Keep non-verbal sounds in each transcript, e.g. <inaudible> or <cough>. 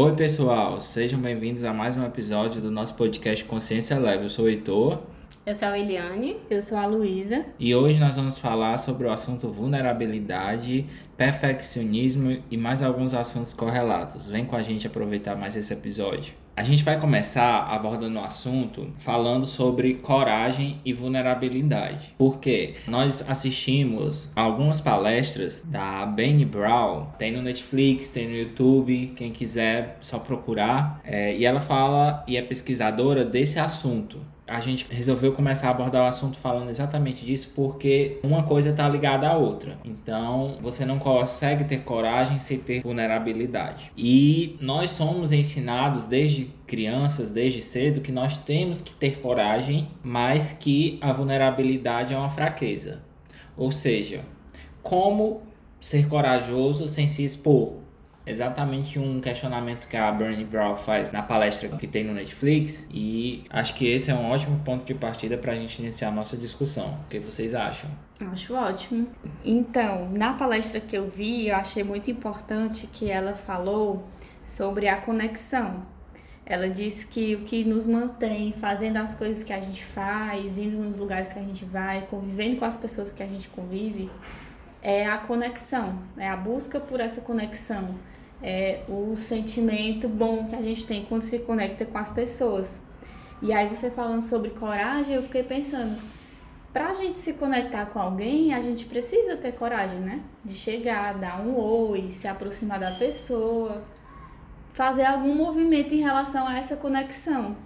Oi, pessoal, sejam bem-vindos a mais um episódio do nosso podcast Consciência Leve. Eu sou o Heitor. Eu sou a Eliane. Eu sou a Luísa. E hoje nós vamos falar sobre o assunto vulnerabilidade, perfeccionismo e mais alguns assuntos correlatos. Vem com a gente aproveitar mais esse episódio. A gente vai começar abordando o assunto falando sobre coragem e vulnerabilidade. Porque nós assistimos algumas palestras da Benny Brown, tem no Netflix, tem no YouTube, quem quiser só procurar. É, e ela fala e é pesquisadora desse assunto a gente resolveu começar a abordar o assunto falando exatamente disso porque uma coisa está ligada à outra. Então, você não consegue ter coragem sem ter vulnerabilidade. E nós somos ensinados desde crianças, desde cedo, que nós temos que ter coragem, mas que a vulnerabilidade é uma fraqueza. Ou seja, como ser corajoso sem se expor? Exatamente um questionamento que a Bernie Brown faz na palestra que tem no Netflix e acho que esse é um ótimo ponto de partida para a gente iniciar a nossa discussão. O que vocês acham? Acho ótimo. Então, na palestra que eu vi, eu achei muito importante que ela falou sobre a conexão. Ela disse que o que nos mantém fazendo as coisas que a gente faz, indo nos lugares que a gente vai, convivendo com as pessoas que a gente convive, é a conexão, é a busca por essa conexão é, o sentimento bom que a gente tem quando se conecta com as pessoas. E aí você falando sobre coragem, eu fiquei pensando, para a gente se conectar com alguém, a gente precisa ter coragem, né? De chegar, dar um oi, se aproximar da pessoa, fazer algum movimento em relação a essa conexão.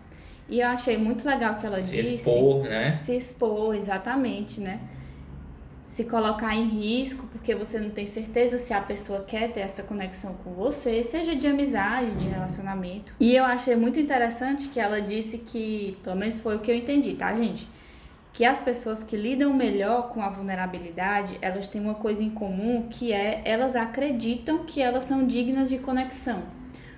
E eu achei muito legal que ela se disse. Se expor, né? Se expor, exatamente, né? Se colocar em risco porque você não tem certeza se a pessoa quer ter essa conexão com você, seja de amizade, de relacionamento. E eu achei muito interessante que ela disse que, pelo menos foi o que eu entendi, tá, gente? Que as pessoas que lidam melhor com a vulnerabilidade, elas têm uma coisa em comum que é elas acreditam que elas são dignas de conexão.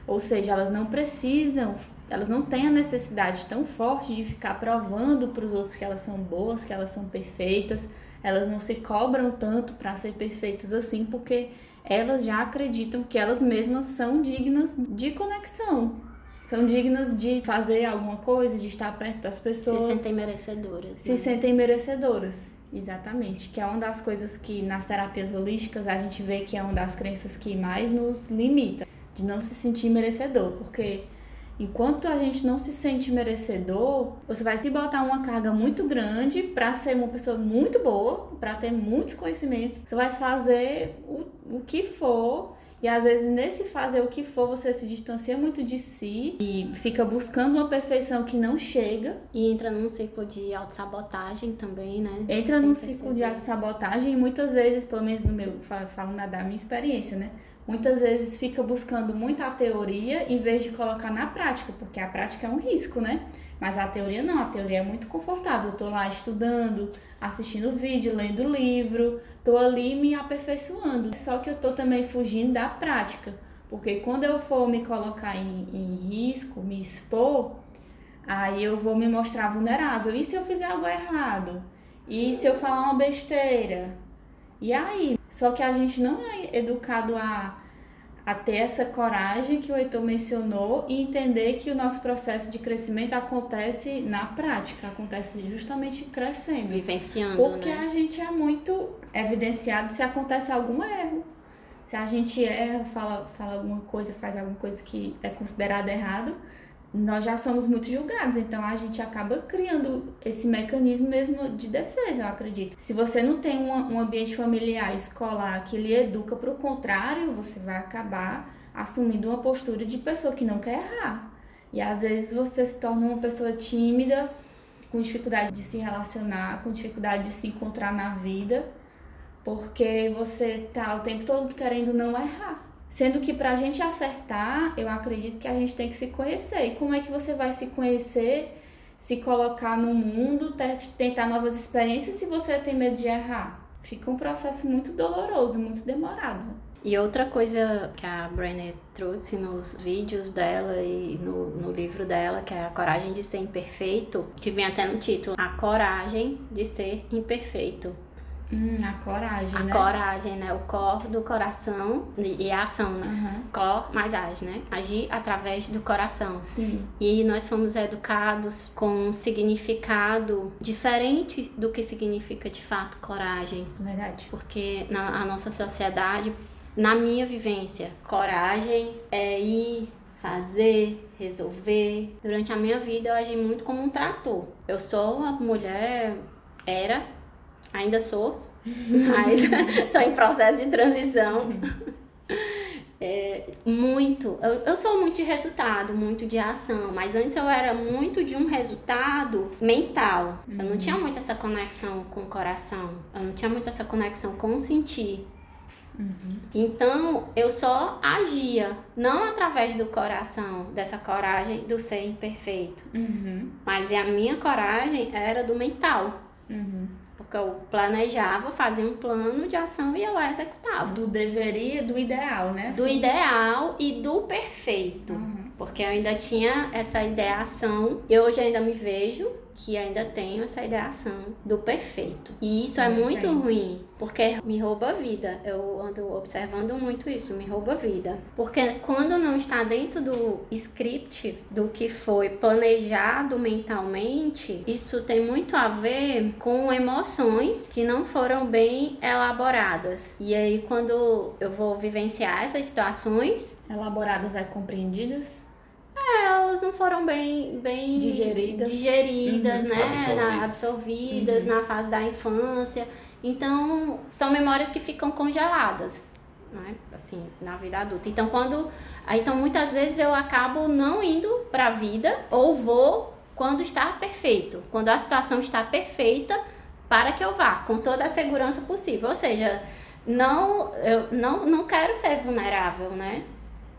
Ou seja, elas não precisam, elas não têm a necessidade tão forte de ficar provando para os outros que elas são boas, que elas são perfeitas elas não se cobram tanto para ser perfeitas assim, porque elas já acreditam que elas mesmas são dignas de conexão. São dignas de fazer alguma coisa, de estar perto das pessoas. Se sentem merecedoras. Se né? sentem merecedoras, exatamente. Que é uma das coisas que nas terapias holísticas a gente vê que é uma das crenças que mais nos limita, de não se sentir merecedor. Porque Enquanto a gente não se sente merecedor, você vai se botar uma carga muito grande para ser uma pessoa muito boa, para ter muitos conhecimentos. Você vai fazer o, o que for e às vezes nesse fazer o que for, você se distancia muito de si e fica buscando uma perfeição que não chega. E entra num ciclo de autossabotagem também, né? Entra num ciclo de autossabotagem e muitas vezes, pelo menos no meu, falando da minha experiência, né? Muitas vezes fica buscando muito a teoria em vez de colocar na prática, porque a prática é um risco, né? Mas a teoria não, a teoria é muito confortável. Eu tô lá estudando, assistindo vídeo, lendo livro, tô ali me aperfeiçoando. Só que eu tô também fugindo da prática, porque quando eu for me colocar em, em risco, me expor, aí eu vou me mostrar vulnerável. E se eu fizer algo errado? E se eu falar uma besteira? E aí? Só que a gente não é educado a, a ter essa coragem que o Heitor mencionou e entender que o nosso processo de crescimento acontece na prática, acontece justamente crescendo. Vivenciando. Porque né? a gente é muito evidenciado se acontece algum erro. Se a gente erra, fala, fala alguma coisa, faz alguma coisa que é considerada errado, nós já somos muito julgados, então a gente acaba criando esse mecanismo mesmo de defesa, eu acredito. Se você não tem um, um ambiente familiar, escolar, que lhe educa para o contrário, você vai acabar assumindo uma postura de pessoa que não quer errar. E às vezes você se torna uma pessoa tímida, com dificuldade de se relacionar, com dificuldade de se encontrar na vida, porque você tá o tempo todo querendo não errar. Sendo que para a gente acertar, eu acredito que a gente tem que se conhecer. E como é que você vai se conhecer, se colocar no mundo, tentar novas experiências se você tem medo de errar? Fica um processo muito doloroso, muito demorado. E outra coisa que a Brené trouxe nos vídeos dela e no, no livro dela, que é a coragem de ser imperfeito, que vem até no título, a coragem de ser imperfeito. Hum, a coragem, A né? coragem, né? O cor do coração e a ação, né? Aham. Cor mais age, né? Agir através do coração. Sim. E nós fomos educados com um significado diferente do que significa de fato coragem. Verdade. Porque na a nossa sociedade, na minha vivência, coragem é ir, fazer, resolver. Durante a minha vida eu agi muito como um trator. Eu sou uma mulher, era, ainda sou, mas <laughs> estou em processo de transição. É, muito. Eu, eu sou muito de resultado, muito de ação, mas antes eu era muito de um resultado mental. Eu não tinha muito essa conexão com o coração, eu não tinha muito essa conexão com o sentir. Então eu só agia, não através do coração, dessa coragem do ser imperfeito, Uhum. mas a minha coragem era do mental. Uhum. Porque eu planejava, fazia um plano de ação e ia lá e executava. Do deveria, do ideal, né? Do Assim. ideal e do perfeito. Uhum. Porque eu ainda tinha essa ideação, e hoje ainda me vejo que ainda tenho essa ideação do perfeito. E isso é muito ruim, porque me rouba a vida. Eu ando observando muito isso, me rouba a vida. Porque quando não está dentro do script, do que foi planejado mentalmente, isso tem muito a ver com emoções que não foram bem elaboradas. E aí, quando eu vou vivenciar essas situações, Elaboradas e compreendidas. Elas não foram bem, bem Digeridas. digeridas, Uhum. né? Absorvidas. Na- absorvidas na fase da infância. Então, são memórias que ficam congeladas, né? Assim, na vida adulta. Então, quando. aí, Então, muitas vezes eu acabo não indo pra vida ou vou quando está perfeito, quando a situação está perfeita para que eu vá, com toda a segurança possível. Ou seja, não, eu não, não quero ser vulnerável, né?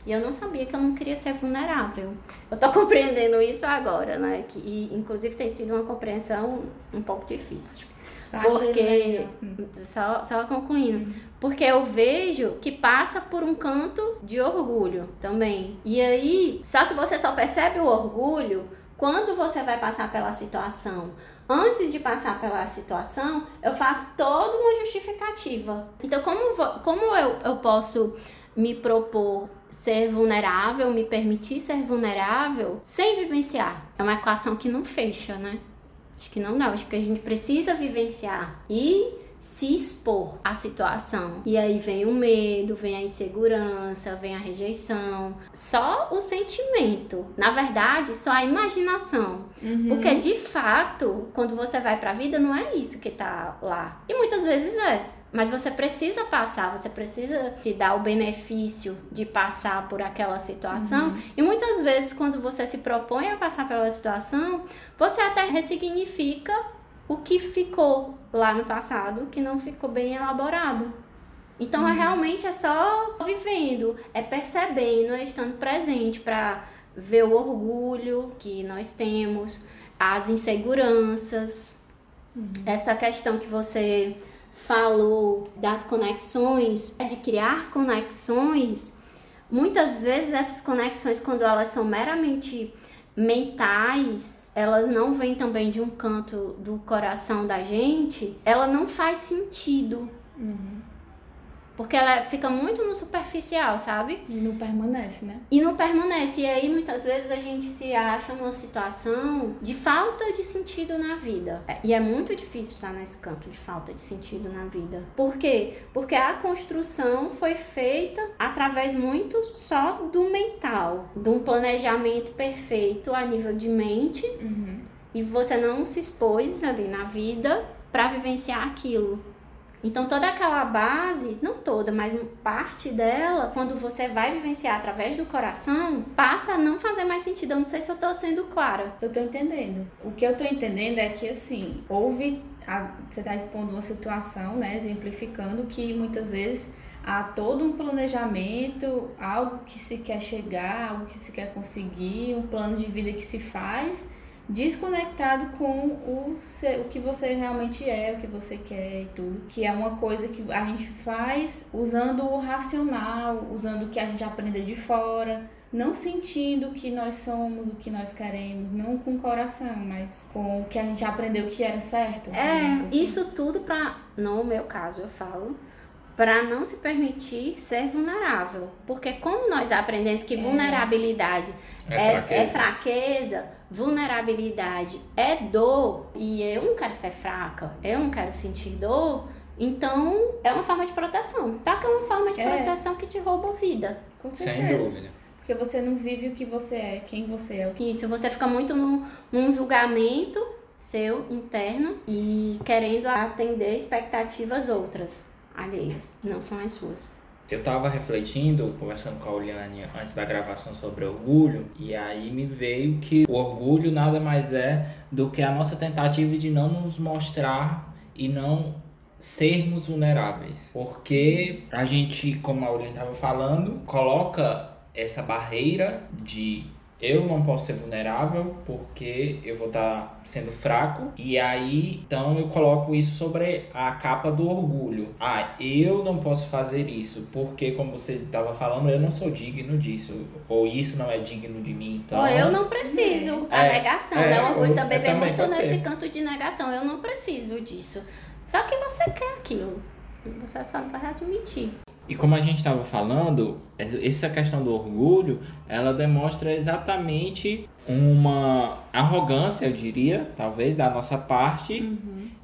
E eu não sabia que eu não queria ser vulnerável. Eu tô <laughs> compreendendo isso agora, né? Que, e, inclusive tem sido uma compreensão um pouco difícil. Achei Porque. Hum. só, só concluindo, porque eu vejo que passa por um canto de orgulho também. E aí, só que você só percebe o orgulho quando você vai passar pela situação. Antes de passar pela situação, eu faço toda uma justificativa. Então, como, como eu, eu posso me propor ser vulnerável, me permitir ser vulnerável sem vivenciar? É uma equação que não fecha, né? Acho que não dá, acho que a gente precisa vivenciar e se expor à situação. E aí vem o medo, vem a insegurança, vem a rejeição. Só o sentimento. Na verdade, só a imaginação. Uhum. Porque de fato, quando você vai pra vida, não é isso que tá lá. E muitas vezes é. Mas você precisa passar, você precisa se dar o benefício de passar por aquela situação. E muitas vezes, quando você se propõe a passar pela situação, você até ressignifica o que ficou lá no passado, que não ficou bem elaborado. Então, é realmente é só vivendo, é percebendo, é estando presente para ver o orgulho que nós temos, as inseguranças, essa questão que você falou das conexões, de criar conexões. Muitas vezes essas conexões, quando elas são meramente mentais, elas não vêm também de um canto do coração da gente, ela não faz sentido. Porque ela fica muito no superficial, sabe? E não permanece, né? E não permanece. E aí, muitas vezes, a gente se acha numa situação de falta de sentido na vida. É, E é muito difícil estar nesse canto de falta de sentido na vida. Por quê? Porque a construção foi feita através muito só do mental, de um planejamento perfeito a nível de mente. E você não se expôs ali na vida para vivenciar aquilo. Então toda aquela base, não toda, mas parte dela, quando você vai vivenciar através do coração, passa a não fazer mais sentido. Eu não sei se eu tô sendo clara. Eu tô entendendo. O que eu tô entendendo é que, assim, houve. a- você tá expondo uma situação, né? Exemplificando que muitas vezes há todo um planejamento, algo que se quer chegar, algo que se quer conseguir, um plano de vida que se faz, desconectado com o, se- o que você realmente é, o que você quer e tudo. Que é uma coisa que a gente faz usando o racional, usando o que a gente aprende de fora não sentindo o que nós somos, o que nós queremos, não com o coração, mas com o que a gente aprendeu que era certo. É, assim. isso tudo pra, no meu caso eu falo, para não se permitir ser vulnerável. Porque como nós aprendemos que É. vulnerabilidade É é, fraqueza. é fraqueza, vulnerabilidade é dor, e eu não quero ser fraca, eu não quero sentir dor, então é uma forma de proteção. Só que é uma forma de É. proteção que te rouba a vida. Com Sem certeza. dúvida. Porque você não vive o que você é, quem você é. Que se você fica muito num, num julgamento seu interno e querendo atender expectativas outras, alheias, não são as suas. Eu tava refletindo, conversando com a Oliane antes da gravação sobre orgulho, e aí me veio que o orgulho nada mais é do que a nossa tentativa de não nos mostrar e não sermos vulneráveis. Porque a gente, como a Oliane tava falando, coloca essa barreira de eu não posso ser vulnerável porque eu vou estar sendo fraco. E aí, então eu coloco isso sobre a capa do orgulho. Ah, eu não posso fazer isso porque, como você estava falando, eu não sou digno disso. Ou isso não é digno de mim. Então, Ou eu não preciso. A É, negação, é, né? O orgulho também vem muito nesse ser. canto de negação. Eu não preciso disso. Só que você quer aquilo. Você só não vai admitir. E como a gente estava falando, essa questão do orgulho, ela demonstra exatamente uma arrogância, eu diria, talvez, da nossa parte,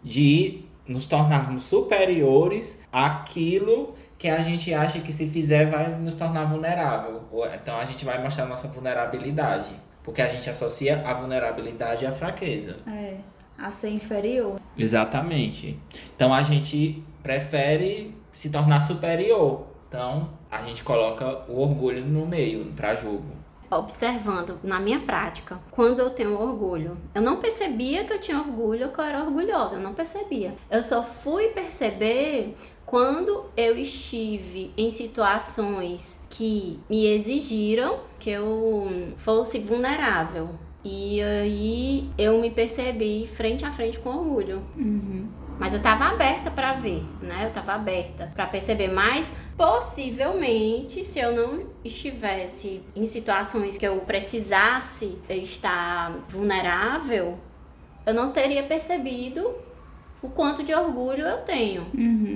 de nos tornarmos superiores àquilo que a gente acha que se fizer vai nos tornar vulnerável. Então a gente vai mostrar nossa vulnerabilidade. Porque a gente associa a vulnerabilidade à fraqueza. É. A ser inferior. Exatamente. Então a gente prefere se tornar superior. Então a gente coloca o orgulho no meio, para jogo. Observando na minha prática, quando eu tenho orgulho, eu não percebia que eu tinha orgulho, que eu era orgulhosa, eu não percebia. Eu só fui perceber quando eu estive em situações que me exigiram que eu fosse vulnerável. E aí eu me percebi frente a frente com orgulho. Mas eu tava aberta pra ver, né? Eu tava aberta pra perceber. Mas possivelmente, se eu não estivesse em situações que eu precisasse estar vulnerável, eu não teria percebido o quanto de orgulho eu tenho.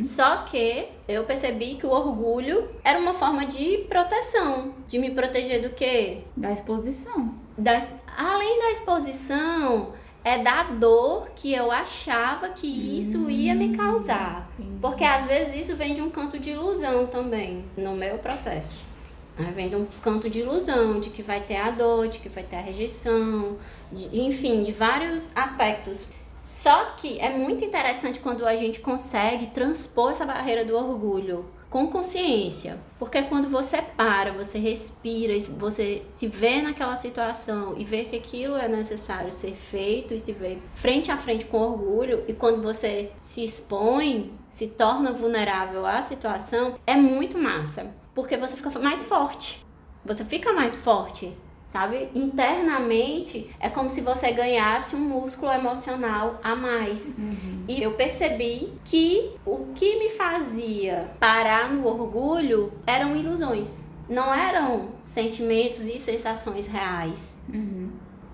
Só que eu percebi que o orgulho era uma forma de proteção, de me proteger do quê? Da exposição. Das, além da exposição, é da dor que eu achava que isso ia me causar. Porque às vezes isso vem de um canto de ilusão também, no meu processo. Né? Vem de um canto de ilusão, de que vai ter a dor, de que vai ter a rejeição, de- enfim, de vários aspectos. Só que é muito interessante quando a gente consegue transpor essa barreira do orgulho com consciência. Porque quando você para, você respira, você se vê naquela situação e vê que aquilo é necessário ser feito e se vê frente a frente com orgulho, e quando você se expõe, se torna vulnerável à situação, é muito massa. Porque você fica mais forte. Você fica mais forte. Sabe? Internamente é como se você ganhasse um músculo emocional a mais. E eu percebi que o que me fazia parar no orgulho eram ilusões. Não eram sentimentos e sensações reais.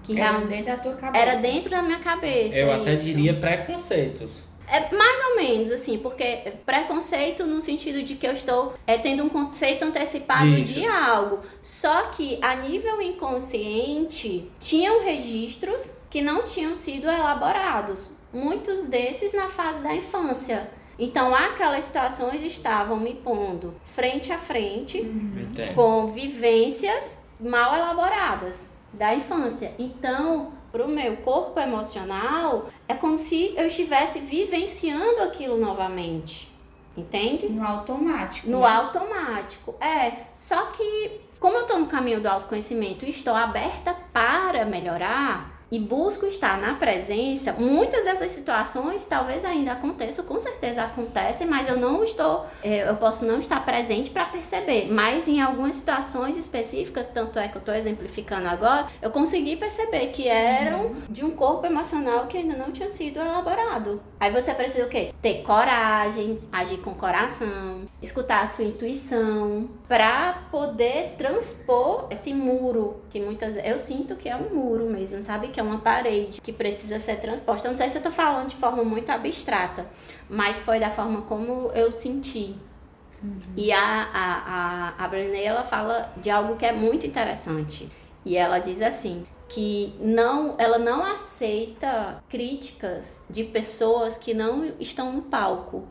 Que Era realmente dentro da tua cabeça. era dentro da minha cabeça. Eu até isso. diria preconceitos. É mais ou menos assim, porque preconceito no sentido de que eu estou é, tendo um conceito antecipado Isso. de algo. Só que a nível inconsciente tinham registros que não tinham sido elaborados. Muitos desses na fase da infância. Então aquelas situações estavam me pondo frente a frente Entende? com vivências mal elaboradas da infância. Então, para o meu corpo emocional, é como se eu estivesse vivenciando aquilo novamente. Entende? No automático. No né? automático. É. Só que, como eu estou no caminho do autoconhecimento e estou aberta para melhorar, e busco estar na presença, muitas dessas situações talvez ainda aconteçam, com certeza acontecem, mas eu não estou, é, eu posso não estar presente para perceber. Mas em algumas situações específicas, tanto é que eu estou exemplificando agora, eu consegui perceber que eram de um corpo emocional que ainda não tinha sido elaborado. Aí você precisa o quê? Ter coragem, agir com coração, escutar a sua intuição, para poder transpor esse muro que muitas eu sinto que é um muro mesmo, sabe? Que é uma parede que precisa ser transposta. Eu não sei se eu tô falando de forma muito abstrata, mas foi da forma como eu senti. Uhum. E a, a, a, a Brené, ela fala de algo que é muito interessante. E ela diz assim, que não, ela não aceita críticas de pessoas que não estão no palco.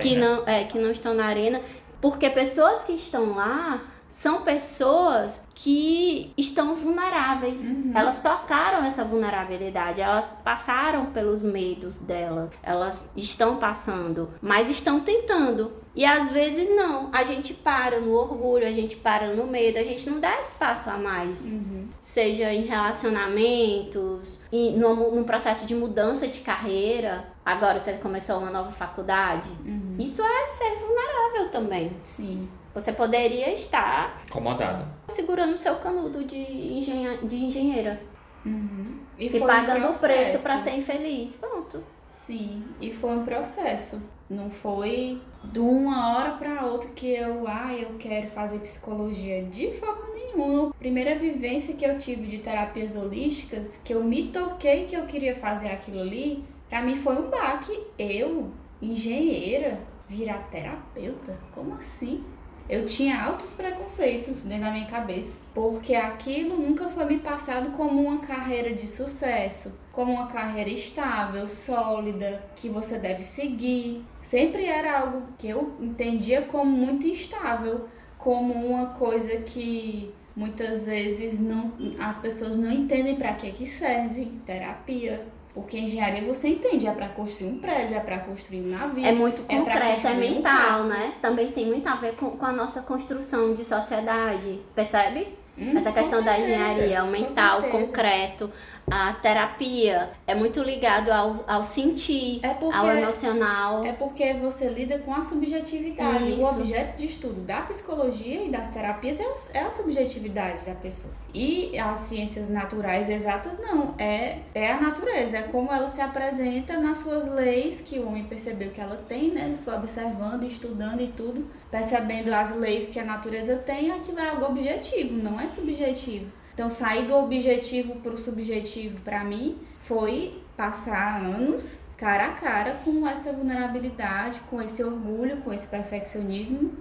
Que não, é, que não estão na arena, porque pessoas que estão lá são pessoas que estão vulneráveis. Uhum. Elas tocaram essa vulnerabilidade, elas passaram pelos medos delas, elas estão passando, mas estão tentando. E às vezes não, a gente para no orgulho, a gente para no medo, a gente não dá espaço a mais. Uhum. Seja em relacionamentos, em, no, no processo de mudança de carreira. Agora você começou uma nova faculdade. Uhum. Isso é ser vulnerável também. Sim. Você poderia estar acomodado, segurando o seu canudo de, engenha, de engenheira uhum. e, e pagando o preço para ser infeliz. Pronto. Sim, e foi um processo. Não foi de uma hora para outra que eu, ah, eu quero fazer psicologia. De forma nenhuma. Primeira vivência que eu tive de terapias holísticas, que eu me toquei que eu queria fazer aquilo ali, para mim foi um baque. Eu, engenheira, virar terapeuta? Como assim? Eu tinha altos preconceitos dentro da minha cabeça, porque aquilo nunca foi me passado como uma carreira de sucesso, como uma carreira estável, sólida, que você deve seguir. Sempre era algo que eu entendia como muito instável, como uma coisa que muitas vezes não as pessoas não entendem para que que serve, terapia. Porque engenharia você entende, é para construir um prédio, é para construir um navio. É muito concreto, é, é mental, um né? Também tem muito a ver com, com a nossa construção de sociedade, percebe? Hum, Essa questão certeza, da engenharia, o mental, concreto, a terapia é muito ligado ao, ao sentir, é porque, ao emocional. É porque você lida com a subjetividade. Isso. O objeto de estudo da psicologia e das terapias é a, é a, subjetividade da pessoa. E as ciências naturais exatas, não. É, é a natureza, é como ela se apresenta nas suas leis, que o homem percebeu que ela tem, né? Ele foi observando, estudando e tudo, percebendo as leis que a natureza tem, aquilo é algo objetivo, não é subjetivo. Então, sair do objetivo para o subjetivo, para mim, foi passar anos cara a cara com essa vulnerabilidade, com esse orgulho, com esse perfeccionismo,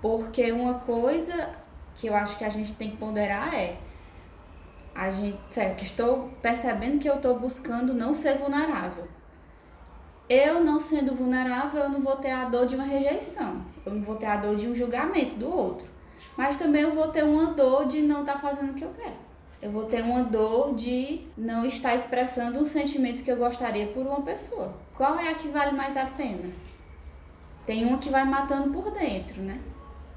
porque uma coisa que eu acho que a gente tem que ponderar é a gente, certo, estou percebendo que eu estou buscando não ser vulnerável. Eu não sendo vulnerável, eu não vou ter a dor de uma rejeição, eu não vou ter a dor de um julgamento do outro. Mas também eu vou ter uma dor de não estar tá fazendo o que eu quero. Eu vou ter uma dor de não estar expressando um sentimento que eu gostaria por uma pessoa. Qual é a que vale mais a pena? Tem uma que vai matando por dentro, né?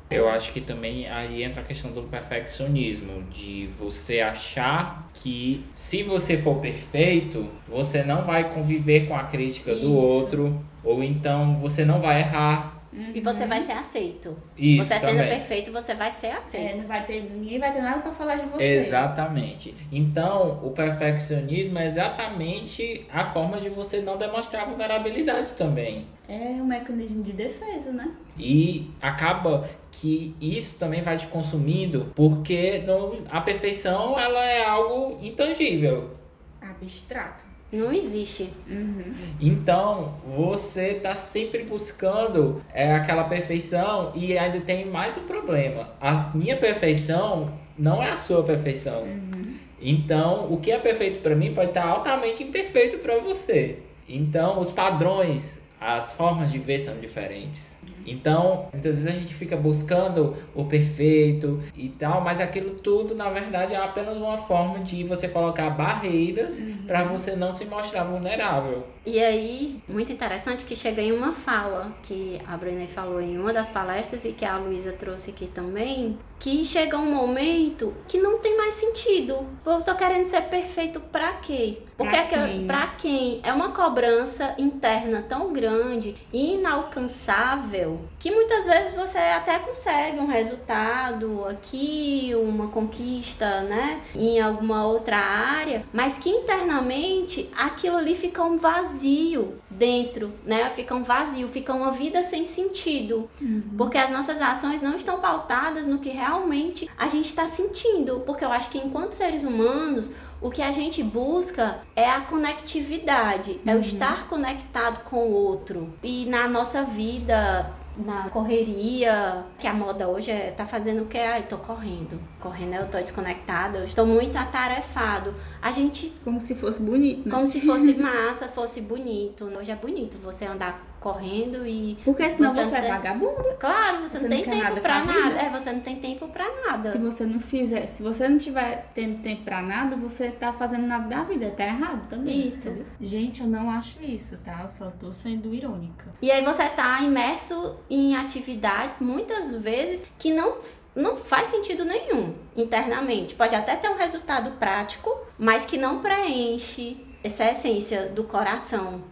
Eu acho que também aí entra a questão do perfeccionismo, de você achar que se você for perfeito, você não vai conviver com a crítica Isso. do outro, ou então você não vai errar Uhum. E você vai ser aceito. Isso, você também. sendo perfeito, você vai ser aceito. É, não vai ter, ninguém vai ter nada para falar de você. Exatamente. Então, o perfeccionismo é exatamente a forma de você não demonstrar vulnerabilidade também. É um mecanismo de defesa, né? E acaba que isso também vai te consumindo, porque no, a perfeição ela é algo intangível. Abstrato. Não existe. Uhum. Então, você tá sempre buscando é, aquela perfeição e ainda tem mais um problema. A minha perfeição não é a sua perfeição. Uhum. Então, o que é perfeito para mim pode estar altamente imperfeito para você. Então, os padrões, as formas de ver são diferentes. Então, muitas vezes a gente fica buscando o perfeito e tal, mas aquilo tudo, na verdade, é apenas uma forma de você colocar barreiras uhum. para você não se mostrar vulnerável. E aí, muito interessante que chega em uma fala que a Brené falou em uma das palestras e que a Luísa trouxe aqui também, que chega um momento que não tem mais sentido. Eu tô querendo ser perfeito para quê? Porque pra quem? pra quem? É uma cobrança interna tão grande e inalcançável que muitas vezes você até consegue um resultado aqui, uma conquista, né, em alguma outra área, mas que internamente aquilo ali fica um vazio dentro, né? Fica um vazio, fica uma vida sem sentido, uhum. porque as nossas ações não estão pautadas no que realmente a gente está sentindo, porque eu acho que enquanto seres humanos o que a gente busca é a conectividade, uhum. é o uhum. estar conectado com o outro. E na nossa vida na correria, que a moda hoje é, tá fazendo o que? Ai, tô correndo. Correndo eu tô desconectada, eu estou muito atarefado. A gente. Como se fosse bonito. Né? Como se fosse massa, fosse bonito. Hoje é bonito você andar correndo e. Porque senão você, você é vagabundo. Claro, você, você não tem tempo nada pra, pra nada. É, você não tem tempo pra nada. Se você não fizer, se você não tiver tendo tempo pra nada, você tá fazendo nada da vida. Tá errado também. Isso. Entendeu? Gente, eu não acho isso, tá? Eu só tô sendo irônica. E aí você tá imerso em atividades, muitas vezes, que não não faz sentido nenhum internamente. Pode até ter um resultado prático, mas que não preenche essa essência do coração,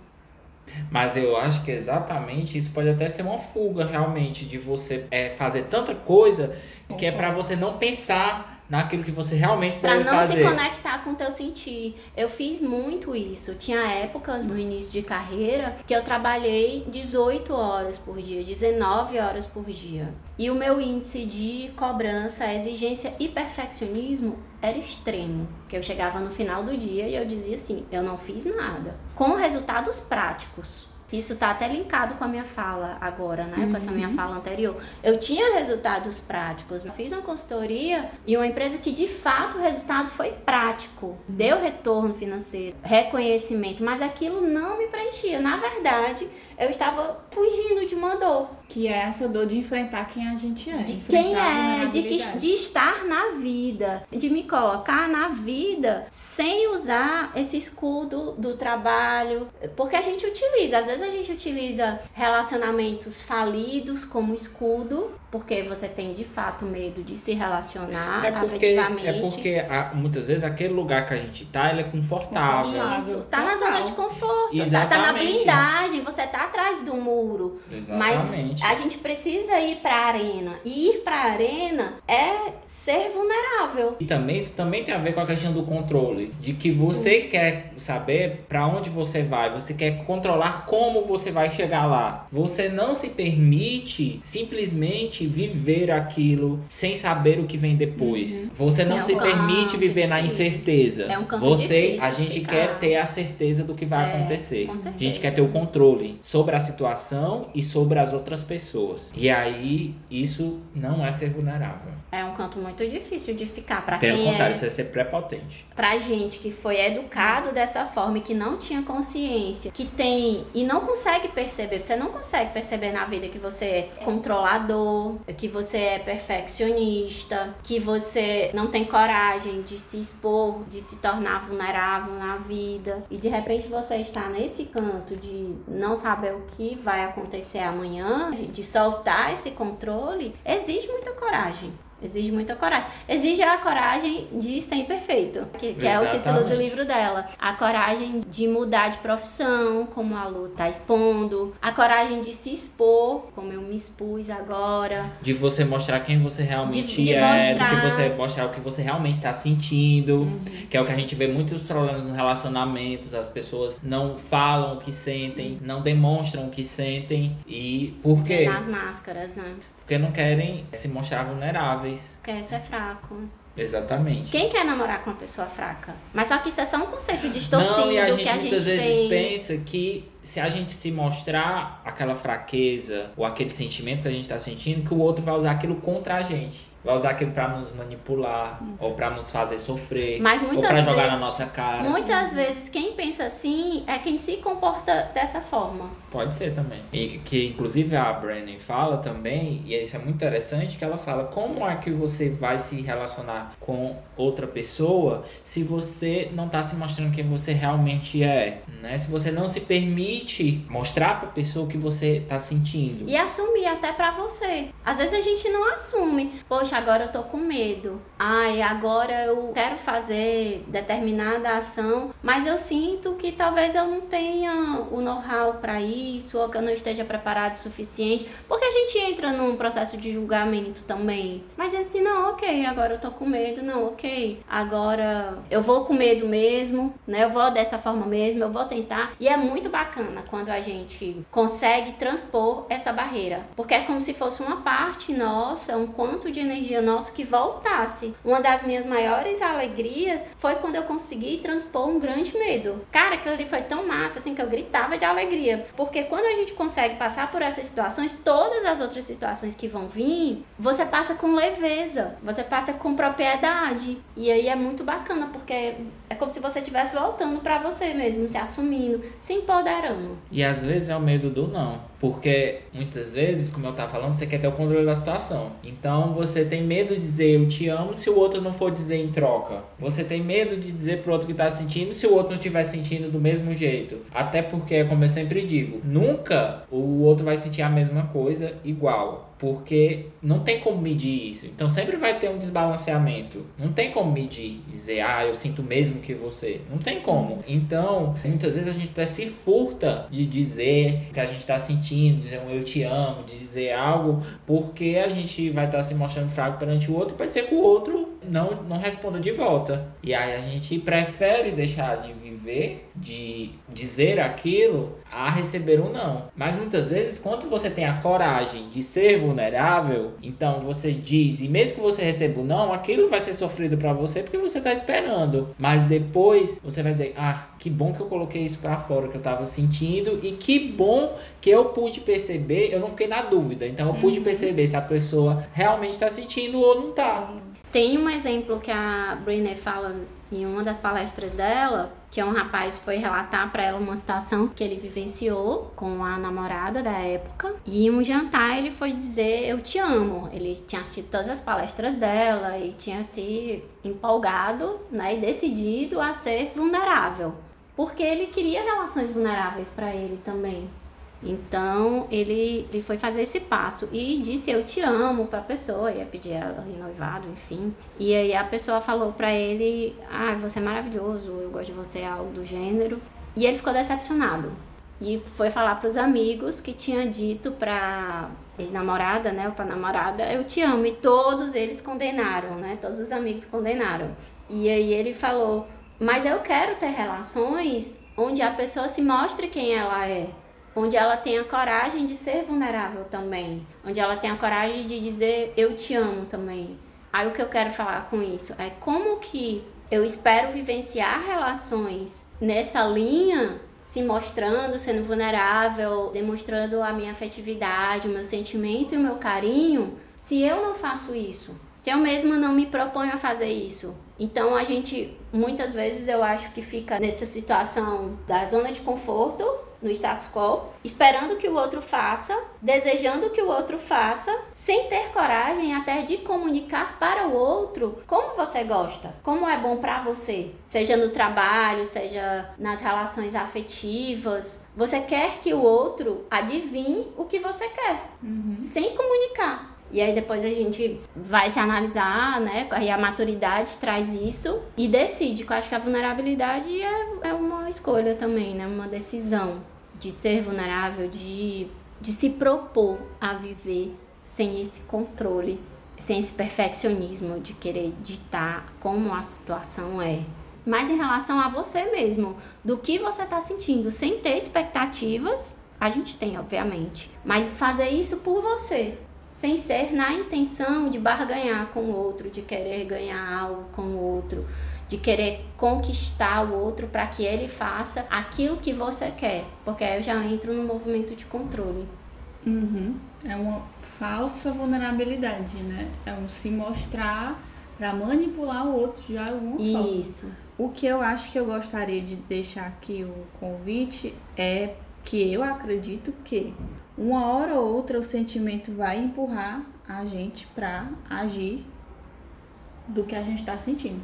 mas eu acho que exatamente isso pode até ser uma fuga realmente de você é, fazer tanta coisa que é para você não pensar naquilo que você realmente pra deve fazer. Para não se conectar com o teu sentir. Eu fiz muito isso. Tinha épocas no início de carreira que eu trabalhei 18 horas por dia, 19 horas por dia. E o meu índice de cobrança, exigência e perfeccionismo era extremo. Que eu chegava no final do dia e eu dizia assim: eu não fiz nada. Com resultados práticos. Isso está até linkado com a minha fala agora, né? Uhum. Com essa minha uhum. fala anterior. Eu tinha resultados práticos. Eu fiz uma consultoria e uma empresa que de fato o resultado foi prático. Deu retorno financeiro, reconhecimento, mas aquilo não me preenchia. Na verdade, eu estava fugindo de uma dor. Que é essa dor de enfrentar quem a gente é. De quem é, de, que, de estar na vida, de me colocar na vida sem usar esse escudo do trabalho. Porque a gente utiliza, às vezes a gente utiliza relacionamentos falidos como escudo porque você tem de fato medo de se relacionar é porque, afetivamente. É porque muitas vezes aquele lugar que a gente tá, ele é confortável. Isso, tá na zona de conforto, Exatamente. tá, tá na blindagem, você tá atrás do muro. Exatamente. Mas a gente precisa ir pra arena. E ir pra arena é ser vulnerável. E também isso também tem a ver com a questão do controle, de que você Sim. quer saber para onde você vai, você quer controlar como você vai chegar lá. Você não se permite simplesmente viver aquilo sem saber o que vem depois. Uhum. Você não é se permite viver na incerteza. É um campo Você, a gente ficar. quer ter a certeza do que vai é, acontecer. A gente quer ter o controle sobre a situação e sobre as outras pessoas. E aí isso não é ser vulnerável. É um canto muito difícil de ficar para quem Pelo contrário, é... isso é ser prepotente. Pra gente que foi educado dessa forma e que não tinha consciência, que tem e não consegue perceber, você não consegue perceber na vida que você é controlador, que você é perfeccionista, que você não tem coragem de se expor, de se tornar vulnerável na vida e de repente você está nesse canto de não saber o que vai acontecer amanhã, de soltar esse controle, exige muita coragem. Exige muita coragem. Exige a coragem de ser imperfeito, que, que é o título do livro dela. A coragem de mudar de profissão, como a Lu tá expondo. A coragem de se expor, como eu me expus agora. De você mostrar quem você realmente de, de é, mostrar... do que você mostrar o que você realmente tá sentindo. Uhum. Que é o que a gente vê muitos problemas nos relacionamentos. As pessoas não falam o que sentem, não demonstram o que sentem. E por quê? Nas máscaras, né? Porque não querem se mostrar vulneráveis. Quer ser fraco. Exatamente. Quem quer namorar com uma pessoa fraca? Mas só que isso é só um conceito distorcido não, e a gente, que a muitas gente vezes tem. pensa que se a gente se mostrar aquela fraqueza ou aquele sentimento que a gente está sentindo, que o outro vai usar aquilo contra a gente. Vai usar aquilo para nos manipular Uhum. ou para nos fazer sofrer Mas ou para jogar vezes, na nossa cara. muitas vezes quem pensa assim é quem se comporta dessa forma. Pode ser também. E que inclusive a Brennan fala também, e isso é muito interessante, que ela fala como é que você vai se relacionar com outra pessoa se você não está se mostrando quem você realmente é, né? Se você não se permite mostrar para pessoa o que você está sentindo. E assumir até pra você. Às vezes a gente não assume. Poxa, agora eu tô com medo. Ai, agora eu quero fazer determinada ação, mas eu sinto que talvez eu não tenha o know-how pra isso, ou que eu não esteja preparado o suficiente. Porque a gente entra num processo de julgamento também. Mas é assim, não, ok, agora eu tô com medo, não, ok. Agora eu vou com medo mesmo, né? Eu vou dessa forma mesmo, eu vou tentar. E é muito bacana quando a gente consegue transpor essa barreira. Porque é como se fosse uma parte nossa, um quanto de energia nosso que voltasse. Uma das minhas maiores alegrias foi quando eu consegui transpor um grande medo. Cara, aquilo ali foi tão massa, assim, que eu gritava de alegria. Porque quando a gente consegue passar por essas situações, todas as outras situações que vão vir, você passa com leveza, você passa com propriedade. E aí é muito bacana, porque é como se você estivesse voltando pra você mesmo, se assumindo, se empoderando. E às vezes é o medo do não. Porque muitas vezes, como eu tava falando, você quer ter o controle da situação. Então você tem medo de dizer eu te amo se o outro não for dizer em troca. Você tem medo de dizer pro outro que tá sentindo se o outro não estiver sentindo do mesmo jeito. Até porque, como eu sempre digo, nunca o outro vai sentir a mesma coisa igual. Porque não tem como medir isso. Então sempre vai ter um desbalanceamento. Não tem como medir. Dizer, ah, eu sinto mesmo que você. Não tem como. Então, muitas vezes a gente até se furta de dizer o que a gente tá sentindo, dizer um eu te amo, de dizer algo, porque a gente vai estar se mostrando fraco perante o outro, pode ser que o outro não, não responda de volta. E aí a gente prefere deixar de viver, de dizer aquilo, a receber um não. Mas muitas vezes, quando você tem a coragem de ser vulnerável, então você diz, e mesmo que você receba o não, aquilo vai ser sofrido para você porque você tá esperando. Mas depois você vai dizer, ah, que bom que eu coloquei isso para fora que eu tava sentindo e que bom que eu pude perceber, eu não fiquei na dúvida. Então eu pude perceber se a pessoa realmente tá sentindo ou não tá. Tem um exemplo que a Brené fala em uma das palestras dela, que é um rapaz foi relatar para ela uma situação que ele vivenciou com a namorada da época. E em um jantar ele foi dizer eu te amo. Ele tinha assistido todas as palestras dela e tinha se empolgado, né, e decidido a ser vulnerável, porque ele queria relações vulneráveis para ele também. Então ele, ele foi fazer esse passo e disse eu te amo pra pessoa, ia pedir ela em noivado, enfim. E aí a pessoa falou pra ele: Ah, você é maravilhoso, eu gosto de você, algo do gênero. E ele ficou decepcionado. E foi falar pros amigos que tinha dito pra ex-namorada, né, ou pra namorada, eu te amo. E todos eles condenaram, né? Todos os amigos condenaram. E aí ele falou: Mas eu quero ter relações onde a pessoa se mostre quem ela é onde ela tem a coragem de ser vulnerável também, onde ela tem a coragem de dizer eu te amo também. Aí o que eu quero falar com isso é como que eu espero vivenciar relações nessa linha, se mostrando, sendo vulnerável, demonstrando a minha afetividade, o meu sentimento e o meu carinho, se eu não faço isso. Se eu mesma não me proponho a fazer isso. Então a gente muitas vezes eu acho que fica nessa situação da zona de conforto no status quo, esperando que o outro faça, desejando que o outro faça, sem ter coragem até de comunicar para o outro como você gosta, como é bom para você, seja no trabalho, seja nas relações afetivas. Você quer que o outro adivinhe o que você quer, Uhum. sem comunicar. E aí depois a gente vai se analisar, né? E a maturidade traz isso e decide. Eu acho que a vulnerabilidade é, é uma escolha também, né? Uma decisão de ser vulnerável, de, de se propor a viver sem esse controle, sem esse perfeccionismo de querer ditar como a situação é. Mas em relação a você mesmo, do que você está sentindo, sem ter expectativas, a gente tem, obviamente. Mas fazer isso por você, sem ser na intenção de barganhar com o outro, de querer ganhar algo com o outro, de querer conquistar o outro para que ele faça aquilo que você quer, porque aí eu já entro no movimento de controle. Uhum. É uma falsa vulnerabilidade, né? É um se mostrar para manipular o outro de alguma forma. Isso. O que eu acho que eu gostaria de deixar aqui o convite é que eu acredito que uma hora ou outra o sentimento vai empurrar a gente para agir do que a gente está sentindo.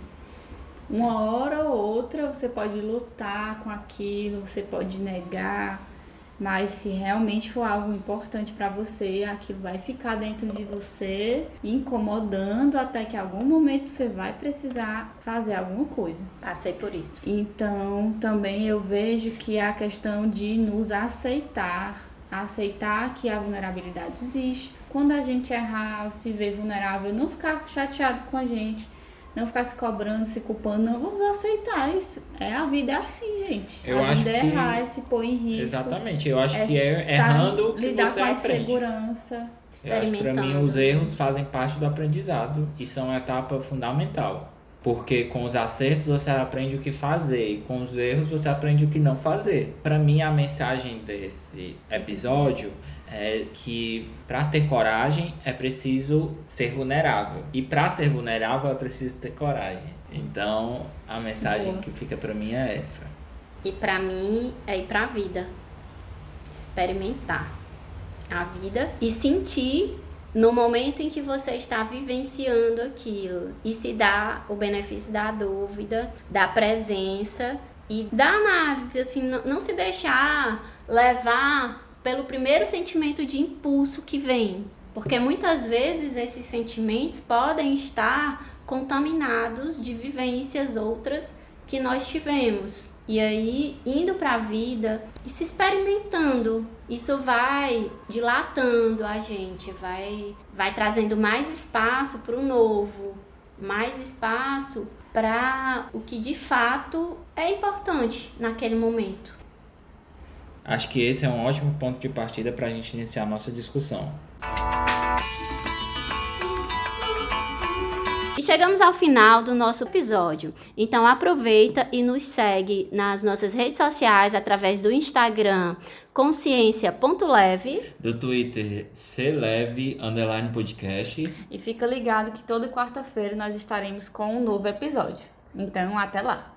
Uma hora ou outra você pode lutar com aquilo, você pode negar, mas se realmente for algo importante para você, aquilo vai ficar dentro de você, incomodando até que algum momento você vai precisar fazer alguma coisa. Passei por isso. Então, também eu vejo que é a questão de nos aceitar, aceitar que a vulnerabilidade existe. Quando a gente errar, se ver vulnerável, não ficar chateado com a gente não ficar se cobrando, se culpando, não vamos aceitar isso. É a vida é assim, gente. Eu a acho vida é que- errar, é se pôr em risco. Exatamente. Eu acho É que é errando que lidar você com a aprende. insegurança. Eu acho que pra mim os erros fazem parte do aprendizado e são uma etapa fundamental. Porque com os acertos você aprende o que fazer e com os erros você aprende o que não fazer. Pra mim a mensagem desse episódio é que pra ter coragem é preciso ser vulnerável e pra ser vulnerável é preciso ter coragem. Então a mensagem Boa. que fica pra mim é essa. E pra mim é ir pra vida. Experimentar a vida e sentir no momento em que você está vivenciando aquilo e se dá o benefício da dúvida, da presença e da análise, assim, não, se deixar levar pelo primeiro sentimento de impulso que vem, porque muitas vezes esses sentimentos podem estar contaminados de vivências outras que nós tivemos. E aí, indo para a vida e se experimentando, isso vai dilatando a gente, vai, vai trazendo mais espaço para o novo, mais espaço para o que de fato é importante naquele momento. Acho que esse é um ótimo ponto de partida para a gente iniciar a nossa discussão. E chegamos ao final do nosso episódio. Então aproveita e nos segue nas nossas redes sociais através do Instagram consciência.leve Do Twitter, Celeve Underline Podcast. E fica ligado que toda quarta-feira nós estaremos com um novo episódio. Então, até lá.